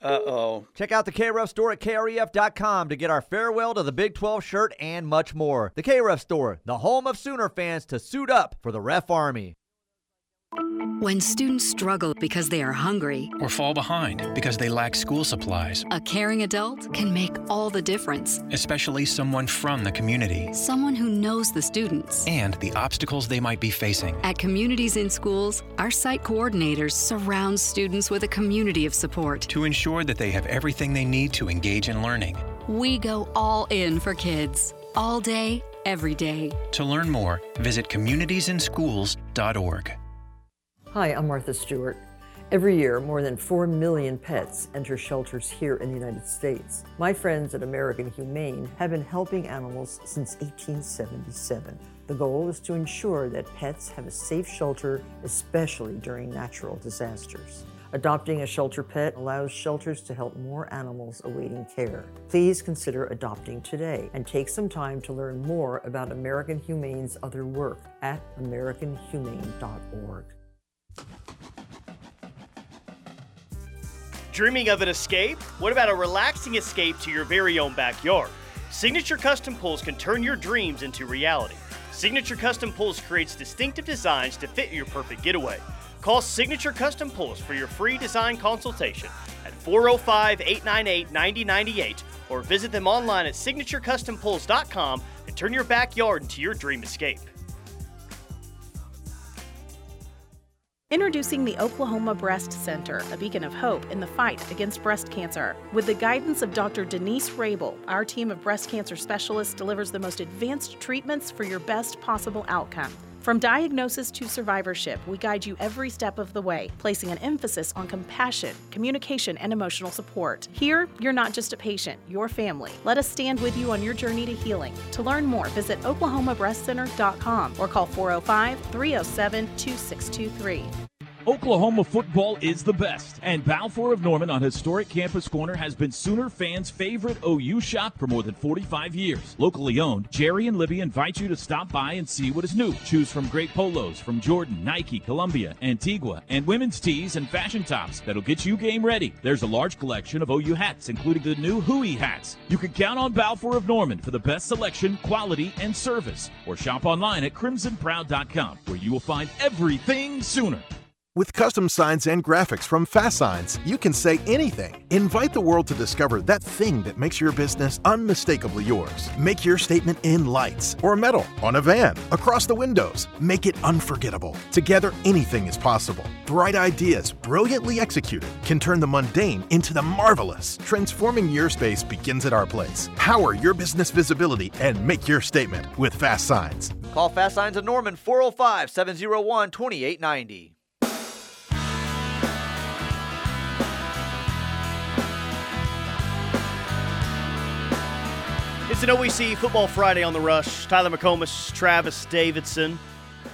S5: Uh oh.
S13: Check out the KREF store at KREF.com to get our farewell to the Big 12 shirt and much more. The KREF store, the home of Sooner fans to suit up for the Ref Army.
S14: When students struggle because they are hungry
S15: or fall behind because they lack school supplies,
S14: a caring adult can make all the difference.
S15: Especially someone from the community.
S14: Someone who knows the students
S15: and the obstacles they might be facing.
S14: At Communities in Schools, our site coordinators surround students with a community of support
S15: to ensure that they have everything they need to engage in learning.
S14: We go all in for kids, all day, every day.
S15: To learn more, visit communitiesinschools.org.
S16: Hi, I'm Martha Stewart. Every year, more than 4 million pets enter shelters here in the United States. My friends at American Humane have been helping animals since 1877. The goal is to ensure that pets have a safe shelter, especially during natural disasters. Adopting a shelter pet allows shelters to help more animals awaiting care. Please consider adopting today and take some time to learn more about American Humane's other work at AmericanHumane.org.
S5: Dreaming of an escape? What about a relaxing escape to your very own backyard? Signature Custom Pools can turn your dreams into reality. Signature Custom Pools creates distinctive designs to fit your perfect getaway. Call Signature Custom Pools for your free design consultation at 405 898 9098 or visit them online at signaturecustompools.com and turn your backyard into your dream escape.
S17: Introducing the Oklahoma Breast Center, a beacon of hope in the fight against breast cancer. With the guidance of Dr. Denise Rabel, our team of breast cancer specialists delivers the most advanced treatments for your best possible outcome. From diagnosis to survivorship, we guide you every step of the way, placing an emphasis on compassion, communication, and emotional support. Here, you're not just a patient, you're family. Let us stand with you on your journey to healing. To learn more, visit oklahomabreastcenter.com or call 405 307 2623.
S2: Oklahoma football is the best, and Balfour of Norman on historic Campus Corner has been Sooner fans' favorite OU shop for more than 45 years. Locally owned, Jerry and Libby invite you to stop by and see what is new. Choose from great polos from Jordan, Nike, Columbia, Antigua, and women's tees and fashion tops that'll get you game ready. There's a large collection of OU hats, including the new Hui hats. You can count on Balfour of Norman for the best selection, quality, and service. Or shop online at crimsonproud.com, where you will find everything Sooner.
S18: With custom signs and graphics from Fast Signs, you can say anything. Invite the world to discover that thing that makes your business unmistakably yours. Make your statement in lights or metal, on a van, across the windows. Make it unforgettable. Together, anything is possible. Bright ideas, brilliantly executed, can turn the mundane into the marvelous. Transforming your space begins at our place. Power your business visibility and make your statement with Fast Signs.
S13: Call Fast Signs of Norman 405 701 2890.
S5: It's an OEC Football Friday on the Rush. Tyler McComas, Travis Davidson,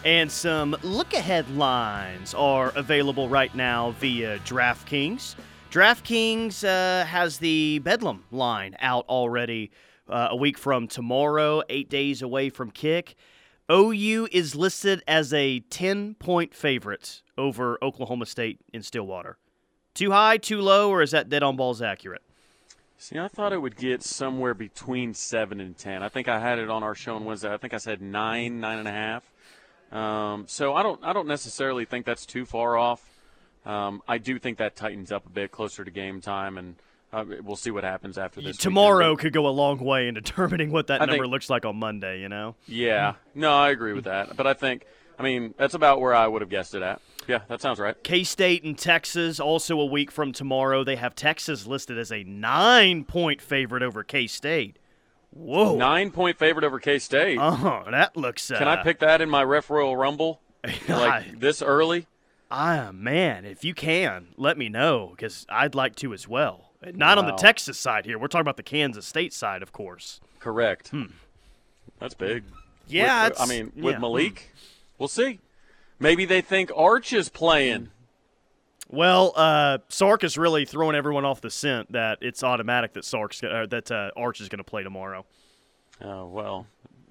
S5: and some look ahead lines are available right now via DraftKings. DraftKings uh, has the Bedlam line out already uh, a week from tomorrow, eight days away from kick. OU is listed as a 10 point favorite over Oklahoma State in Stillwater. Too high, too low, or is that dead on balls accurate?
S6: See, I thought it would get somewhere between seven and ten. I think I had it on our show on Wednesday. I think I said nine, nine and a half. Um, so I don't, I don't necessarily think that's too far off. Um, I do think that tightens up a bit closer to game time, and uh, we'll see what happens after this.
S5: Tomorrow
S6: weekend.
S5: could go a long way in determining what that
S6: I
S5: number
S6: think-
S5: looks like on Monday. You know.
S6: Yeah, no, I agree with that. But I think, I mean, that's about where I would have guessed it at. Yeah, that sounds right.
S5: K State and Texas also a week from tomorrow. They have Texas listed as a nine point favorite over K State. Whoa.
S6: Nine point favorite over K State.
S5: Oh, that looks. Uh,
S6: Can I pick that in my Ref Royal Rumble? like this early?
S5: Ah, man, if you can, let me know because I'd like to as well. Not on the Texas side here. We're talking about the Kansas State side, of course.
S6: Correct. That's big.
S5: Hmm. Yeah,
S6: With- I mean, with
S5: yeah.
S6: Malik, we'll see. Maybe they think Arch is playing.
S5: Well, uh, Sark is really throwing everyone off the scent that it's automatic that Sark's uh, that uh, Arch is going to play tomorrow.
S6: Oh well,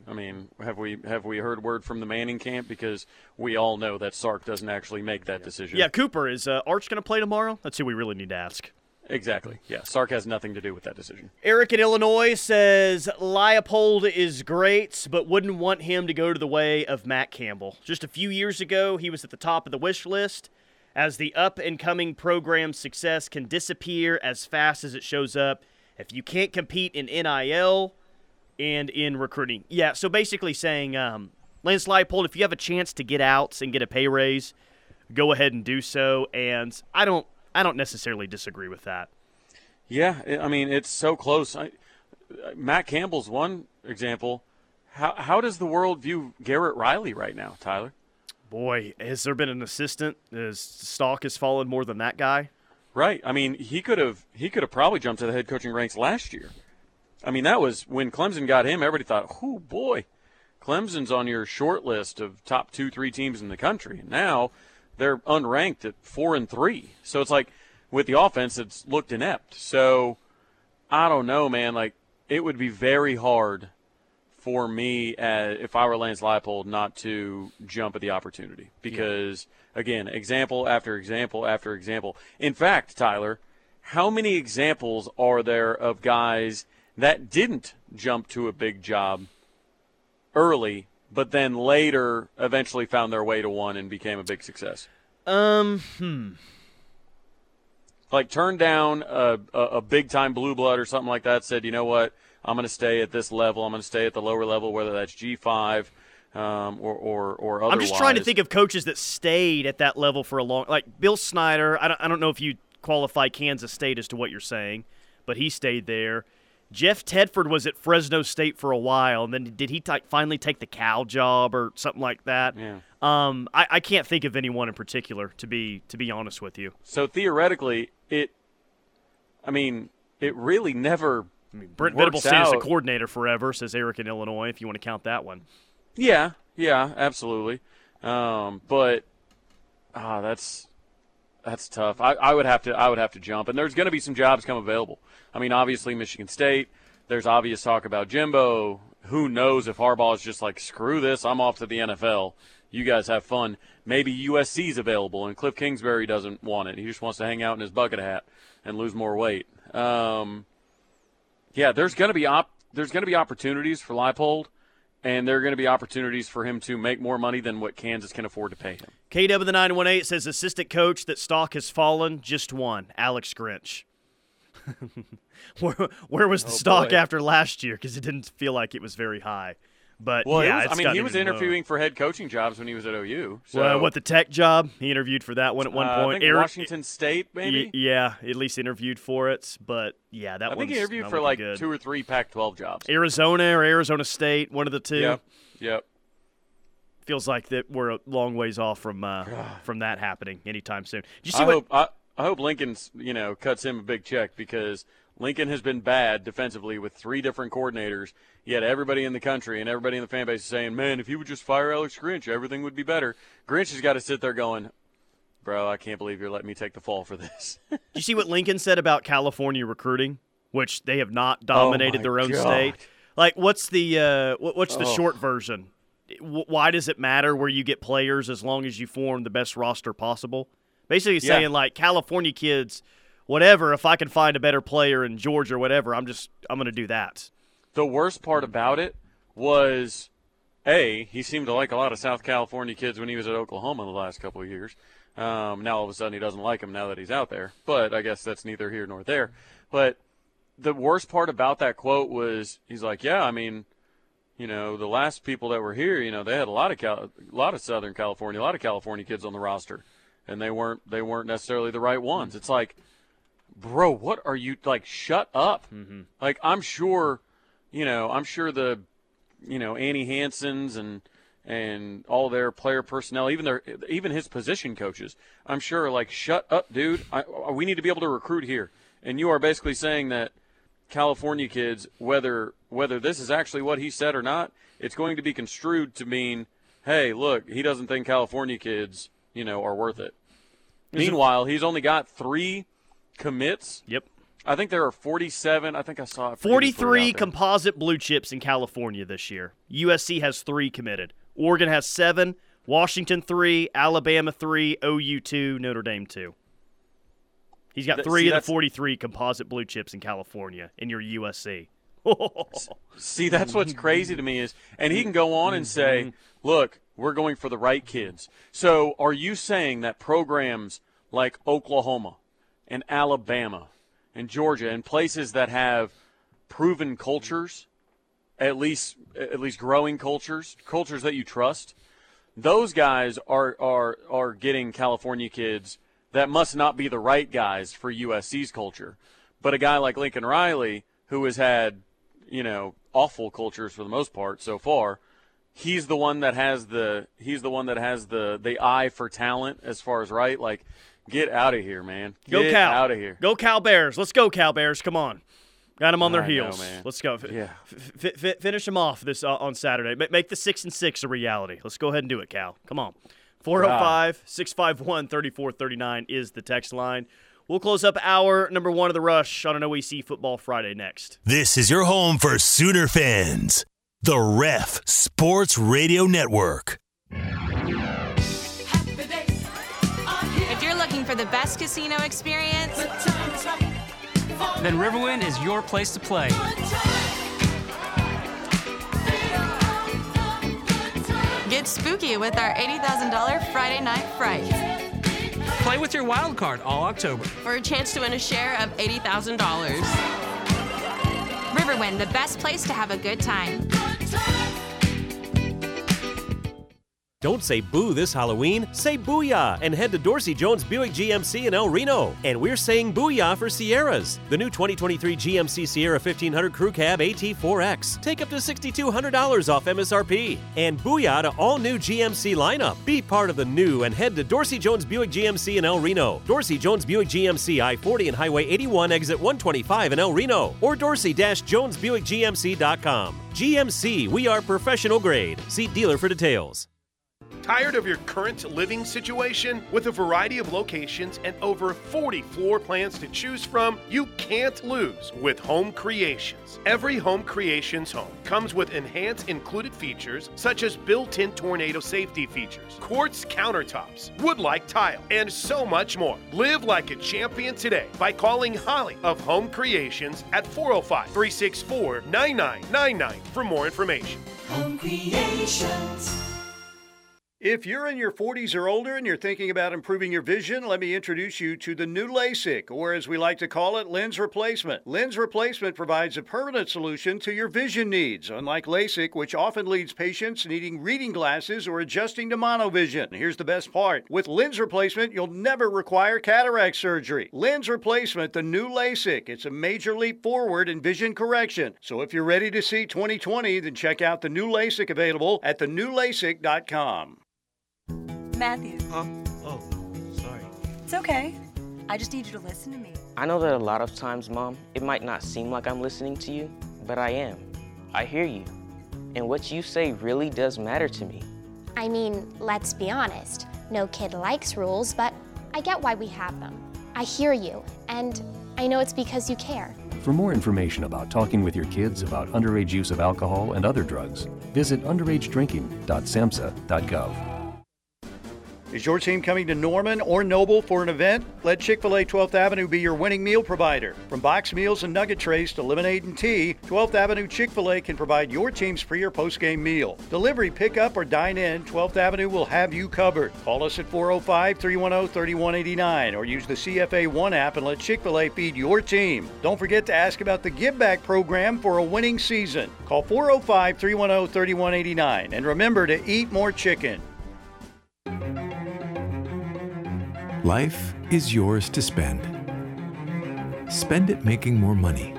S6: I mean, have we have we heard word from the Manning camp? Because we all know that Sark doesn't actually make that decision.
S5: Yeah, Cooper is uh, Arch going to play tomorrow? That's who we really need to ask.
S6: Exactly. Yeah, Sark has nothing to do with that decision.
S5: Eric in Illinois says Leipold is great, but wouldn't want him to go to the way of Matt Campbell. Just a few years ago, he was at the top of the wish list. As the up and coming program success can disappear as fast as it shows up if you can't compete in NIL and in recruiting. Yeah, so basically saying, um, Lance Leipold, if you have a chance to get out and get a pay raise, go ahead and do so. And I don't, I don't necessarily disagree with that.
S6: Yeah, I mean it's so close. I, Matt Campbell's one example. How how does the world view Garrett Riley right now, Tyler?
S5: Boy, has there been an assistant? His stock has fallen more than that guy.
S6: Right. I mean, he could have he could have probably jumped to the head coaching ranks last year. I mean, that was when Clemson got him. Everybody thought, "Oh boy, Clemson's on your short list of top two, three teams in the country. And Now they're unranked at four and three. So it's like with the offense, it's looked inept. So I don't know, man. Like it would be very hard for me, uh, if I were Lance Leipold, not to jump at the opportunity because, again, example after example after example. In fact, Tyler, how many examples are there of guys that didn't jump to a big job early, but then later eventually found their way to one and became a big success?
S5: Um, hmm.
S6: Like turned down a, a, a big time blue blood or something like that, said, you know what? I'm going to stay at this level. I'm going to stay at the lower level, whether that's G5 um, or, or, or otherwise.
S5: I'm just trying to think of coaches that stayed at that level for a long like Bill Snyder. I don't, I don't know if you qualify Kansas State as to what you're saying, but he stayed there. Jeff Tedford was at Fresno State for a while, and then did he t- finally take the Cal job or something like that?
S6: Yeah.
S5: Um, I, I can't think of anyone in particular to be to be honest with you.
S6: So theoretically, it. I mean, it really never.
S5: I mean, Brent Venable as a coordinator forever, says Eric in Illinois. If you want to count that one,
S6: Yeah, yeah, absolutely. Um, but ah, that's that's tough. I, I would have to I would have to jump, and there's going to be some jobs come available. I mean, obviously Michigan State. There's obvious talk about Jimbo. Who knows if Harbaugh is just like screw this, I'm off to the NFL. You guys have fun. Maybe USC's available, and Cliff Kingsbury doesn't want it. He just wants to hang out in his bucket hat and lose more weight. Um, yeah, there's going to be op- there's going to be opportunities for Leipold, and there are going to be opportunities for him to make more money than what Kansas can afford to pay him.
S5: KW the nine one eight says assistant coach that stock has fallen just one Alex Grinch. where, where was the
S6: Oh,
S5: stock
S6: boy.
S5: after last year? Because it didn't feel like it was very high. But
S6: Well,
S5: yeah,
S6: was- I mean, he was interviewing for head coaching jobs when he was at OU. So
S5: well, what the tech job? He interviewed for that one at one
S6: Uh,
S5: point.
S6: think Washington State, maybe?
S5: Yeah, at least interviewed for it. But yeah, that one
S6: I think he interviewed for like
S5: good.
S6: two or three Pac-12 jobs.
S5: Arizona or Arizona State, one of the two.
S6: Yep. Yep.
S5: Feels like that we're a long ways off from uh, from that happening anytime soon. Did you see
S6: I
S5: what?
S6: hope I, I hope Lincoln's you know cuts him a big check because Lincoln has been bad defensively with three different coordinators. Yet everybody in the country and everybody in the fan base is saying, "Man, if you would just fire Alex Grinch, everything would be better." Grinch has got to sit there going, "Bro, I can't believe you're letting me take the fall for this."
S5: You see what Lincoln said about California recruiting, which they have not dominated
S6: Oh
S5: their own
S6: God.
S5: state? Like, what's the uh, what's the
S6: Oh.
S5: short version? Why does it matter where you get players as long as you form the best roster possible? Basically,
S6: Yeah.
S5: saying like California kids, whatever. If I can find a better player in Georgia or whatever, I'm just I'm going to do that.
S6: The worst part about it was, a he seemed to like a lot of South California kids when he was at Oklahoma the last couple of years. Um, now all of a sudden he doesn't like them now that he's out there. But I guess that's neither here nor there. But the worst part about that quote was he's like, yeah, I mean, you know, the last people that were here, you know, they had a lot of Cal- a lot of Southern California, a lot of California kids on the roster, and they weren't they weren't necessarily the right ones. It's like, bro, what are you like? Shut up! Mm-hmm. Like I'm sure, you know, I'm sure the, you know, Annie Hansons and and all their player personnel, even their even his position coaches, I'm sure like, shut up, dude. I, we need to be able to recruit here, and you are basically saying that California kids, whether whether this is actually what he said or not, it's going to be construed to mean, hey, look, he doesn't think California kids, you know, are worth it.
S5: Is it-
S6: Meanwhile, he's only got three commits.
S5: Yep.
S6: I think there are 47. I think I saw it. I forget his word
S5: 43 composite blue chips in California this year. USC has three committed. Oregon has seven. Washington three. Alabama three. OU two. Notre Dame two. He's got three
S6: see,
S5: of the 43 composite blue chips in California in your USC.
S6: See, that's what's crazy to me is, and he can go on and say, mm-hmm. "Look, we're going for the right kids." So, are you saying that programs like Oklahoma and Alabama and Georgia and places that have proven cultures, at least at least growing cultures, cultures that you trust, those guys are are are getting California kids that must not be the right guys for USC's culture. But a guy like Lincoln Riley, who has had, you know, awful cultures for the most part so far, he's the one that has the he's the one that has the the eye for talent as far as right. Like, get out of here, man.
S5: Go
S6: Get
S5: Cal.
S6: out of here.
S5: Go Cal Bears. Let's go Cal Bears. Come on. Got them on their
S6: I know,
S5: heels.
S6: man.
S5: Let's go.
S6: Yeah.
S5: F- f- f- finish them off this uh, on Saturday. Ma- Make the six and six a reality. Let's go ahead and do it, Cal. Come on. 405 651 3439 is the text line. We'll close up hour number one of the rush on an OEC Football Friday next.
S1: This is your home for Sooner fans. The Ref Sports Radio Network.
S19: If you're looking for the best casino experience,
S20: Then Riverwind is your place to play.
S19: get spooky with our $80,000 Friday Night Fright
S20: Play with your wild card all October.
S19: for a chance to win a share of $80,000. Riverwind, the best place to have a good time.
S21: Don't say boo this Halloween, say booyah and head to Dorsey Jones Buick GMC in El Reno. And we're saying booyah for Sierras. The new 2023 GMC Sierra 1500 Crew Cab AT4X. Take up to $6,200 off MSRP. And booyah to all new GMC lineup. Be part of the new and head to Dorsey Jones Buick GMC in El Reno. Dorsey Jones Buick GMC I 40 and Highway 81 exit 125 in El Reno. Or dorsey-jonesbuickgmc.com. GMC, we are professional grade. See dealer for details.
S22: Tired of your current living situation? With a variety of locations and over 40 floor plans to choose from, you can't lose with Home Creations. Every Home Creations home comes with enhanced included features such as built in tornado safety features, quartz countertops, wood like tile, and so much more. Live like a champion today by calling Holly of Home Creations at 405 364 9999 for more information.
S23: Home Creations.
S24: If you're in your 40s or older and you're thinking about improving your vision, let me introduce you to the new LASIK, or as we like to call it, lens replacement. Lens replacement provides a permanent solution to your vision needs, unlike LASIK, which often leads patients needing reading glasses or adjusting to monovision. Here's the best part with lens replacement, you'll never require cataract surgery. Lens replacement, the new LASIK, it's a major leap forward in vision correction. So if you're ready to see 2020, then check out the new LASIK available at thenewlasik.com.
S25: Matthew.
S26: Huh? Oh, sorry.
S25: It's okay. I just need you to listen to me.
S26: I know that a lot of times, Mom, it might not seem like I'm listening to you, but I am. I hear you. And what you say really does matter to me.
S27: I mean, let's be honest. No kid likes rules, but I get why we have them. I hear you, and I know it's because you care.
S28: For more information about talking with your kids about underage use of alcohol and other drugs, visit underagedrinking.samhsa.gov.
S24: Is your team coming to Norman or Noble for an event? Let Chick fil A 12th Avenue be your winning meal provider. From box meals and nugget trays to lemonade and tea, 12th Avenue Chick fil A can provide your team's pre or post game meal. Delivery, pickup, or dine in, 12th Avenue will have you covered. Call us at 405 310 3189 or use the CFA One app and let Chick fil A feed your team. Don't forget to ask about the Give Back program for a winning season. Call 405 310 3189 and remember to eat more chicken.
S29: Life is yours to spend. Spend it making more money.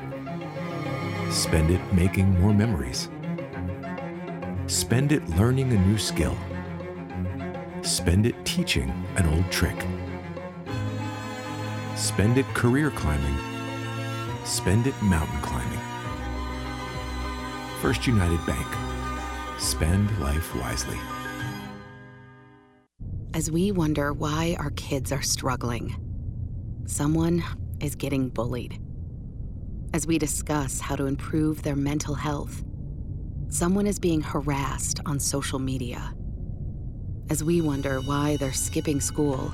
S29: Spend it making more memories. Spend it learning a new skill. Spend it teaching an old trick. Spend it career climbing. Spend it mountain climbing. First United Bank. Spend life wisely.
S30: As we wonder why our kids are struggling, someone is getting bullied. As we discuss how to improve their mental health, someone is being harassed on social media. As we wonder why they're skipping school,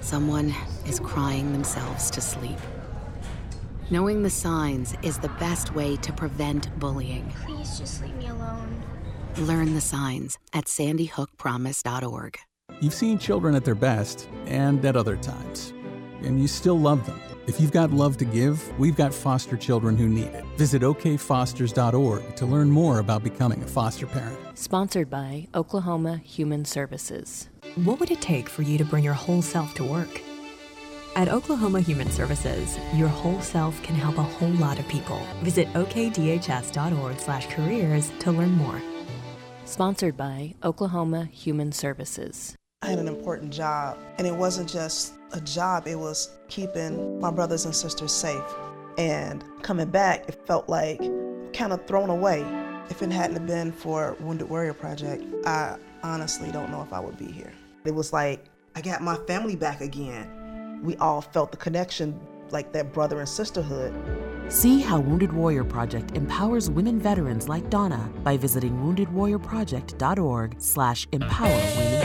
S30: someone is crying themselves to sleep. Knowing the signs is the best way to prevent bullying.
S27: Please just leave me alone.
S30: Learn the signs at sandyhookpromise.org.
S31: You've seen children at their best and at other times, and you still love them. If you've got love to give, we've got foster children who need it. Visit okfosters.org to learn more about becoming a foster parent.
S8: Sponsored by Oklahoma Human Services. What would it take for you to bring your whole self to work? At Oklahoma Human Services, your whole self can help a whole lot of people. Visit okdhs.org/careers to learn more. Sponsored by Oklahoma Human Services.
S32: I had an important job, and it wasn't just a job, it was keeping my brothers and sisters safe.
S33: And coming back, it felt like kind of thrown away. If it hadn't been for Wounded Warrior Project, I honestly don't know if I would be here. It was like I got my family back again. We all felt the connection, like that brother and sisterhood.
S34: See how Wounded Warrior Project empowers women veterans like Donna by visiting woundedwarriorproject.org slash empower.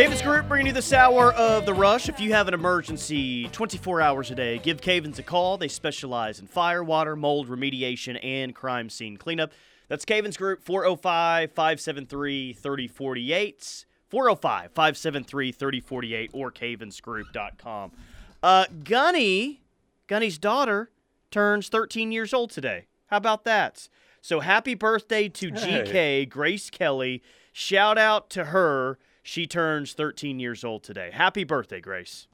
S5: Cavens Group bringing you this hour of The Rush. If you have an emergency 24 hours a day, give Cavens a call. They specialize in fire, water, mold remediation, and crime scene cleanup. That's Cavens Group, 405 573 3048. 405 573 3048 or cavensgroup.com. Uh, Gunny, Gunny's daughter, turns 13 years old today. How about that? So happy birthday to
S6: Hey.
S5: GK, Grace Kelly. Shout out to her. She turns 13 years old today. Happy birthday, Grace.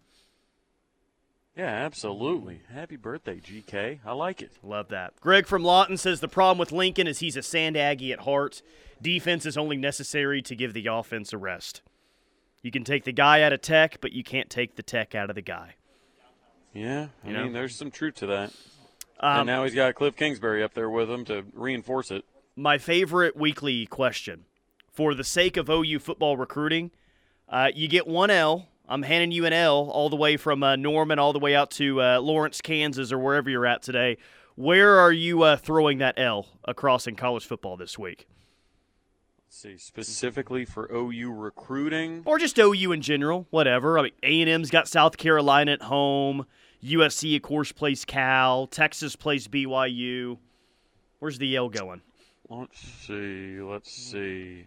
S6: Yeah, absolutely. Happy birthday, GK. I like it.
S5: Love that. Greg from Lawton says the problem with Lincoln is he's a Sand Aggie at heart. Defense is only necessary to give the offense a rest. You can take the guy out of tech, but you can't take the tech out of the guy.
S6: Yeah, I
S5: You know?
S6: mean, there's some truth to that.
S5: Um,
S6: and now he's got Cliff Kingsbury up there with him to reinforce it.
S5: my favorite weekly question for the sake of OU football recruiting. Uh, you get one L. I'm handing you an L all the way from uh, Norman all the way out to uh, Lawrence, Kansas, or wherever you're at today. Where are you uh, throwing that L across in college football this week?
S6: Let's see, specifically for OU recruiting.
S5: or just OU in general, whatever. I mean, A and M's got South Carolina at home. USC, of course, plays Cal. Texas plays BYU. Where's the L going?
S6: Let's see. Let's see.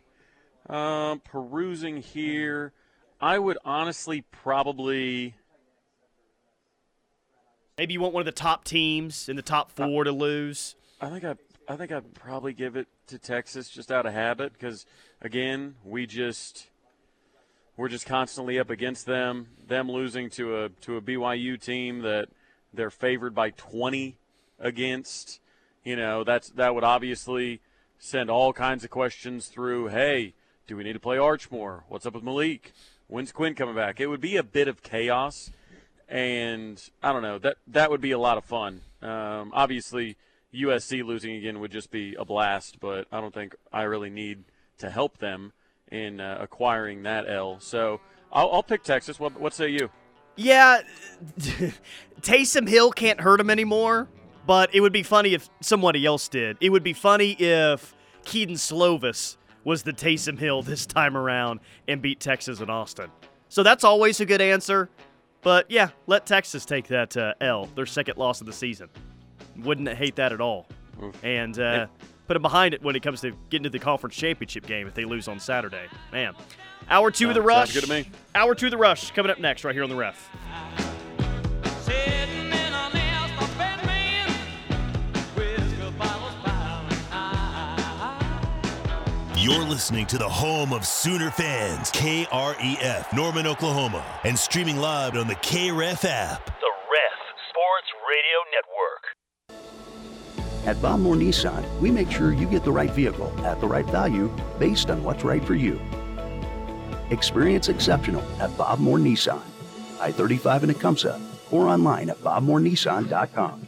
S6: Um, perusing here, I would honestly probably.
S5: Maybe you want one of the top teams in the top four to lose.
S6: I think I. I think I'd probably give it to Texas just out of habit because, again, we just we're just constantly up against them. Them losing to a to a BYU team that they're favored by 20 against. You know, that's that would obviously send all kinds of questions through. Hey, do we need to play Archmore? What's up with Malik? When's Quinn coming back? It would be a bit of chaos, and I don't know that that would be a lot of fun. Um, obviously, USC losing again would just be a blast, but I don't think I really need to help them in uh, acquiring that L. So I'll, I'll pick Texas. What, what say you?
S5: Yeah, Taysom Hill can't hurt him anymore, but it would be funny if somebody else did. It would be funny if Kedon Slovis was the Taysom Hill this time around and beat Texas and Austin. So that's always a good answer. But yeah, let Texas take that uh, L, their second loss of the season. Wouldn't hate that at all. And uh, put them behind it when it comes to getting to the conference championship game if they lose on Saturday. Man. Hour two of the
S6: Sounds
S5: rush.
S6: good to me.
S5: Hour two of the rush coming up next right here on the ref.
S1: You're listening to the home of Sooner fans, KREF, Norman, Oklahoma, and streaming live on the KREF app.
S35: At Bob Moore Nissan, we make sure you get the right vehicle at the right value based on what's right for you. Experience exceptional at Bob Moore Nissan, I 35 in Tecumseh, or online at bobmorenissan.com.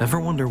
S28: Ever wonder why?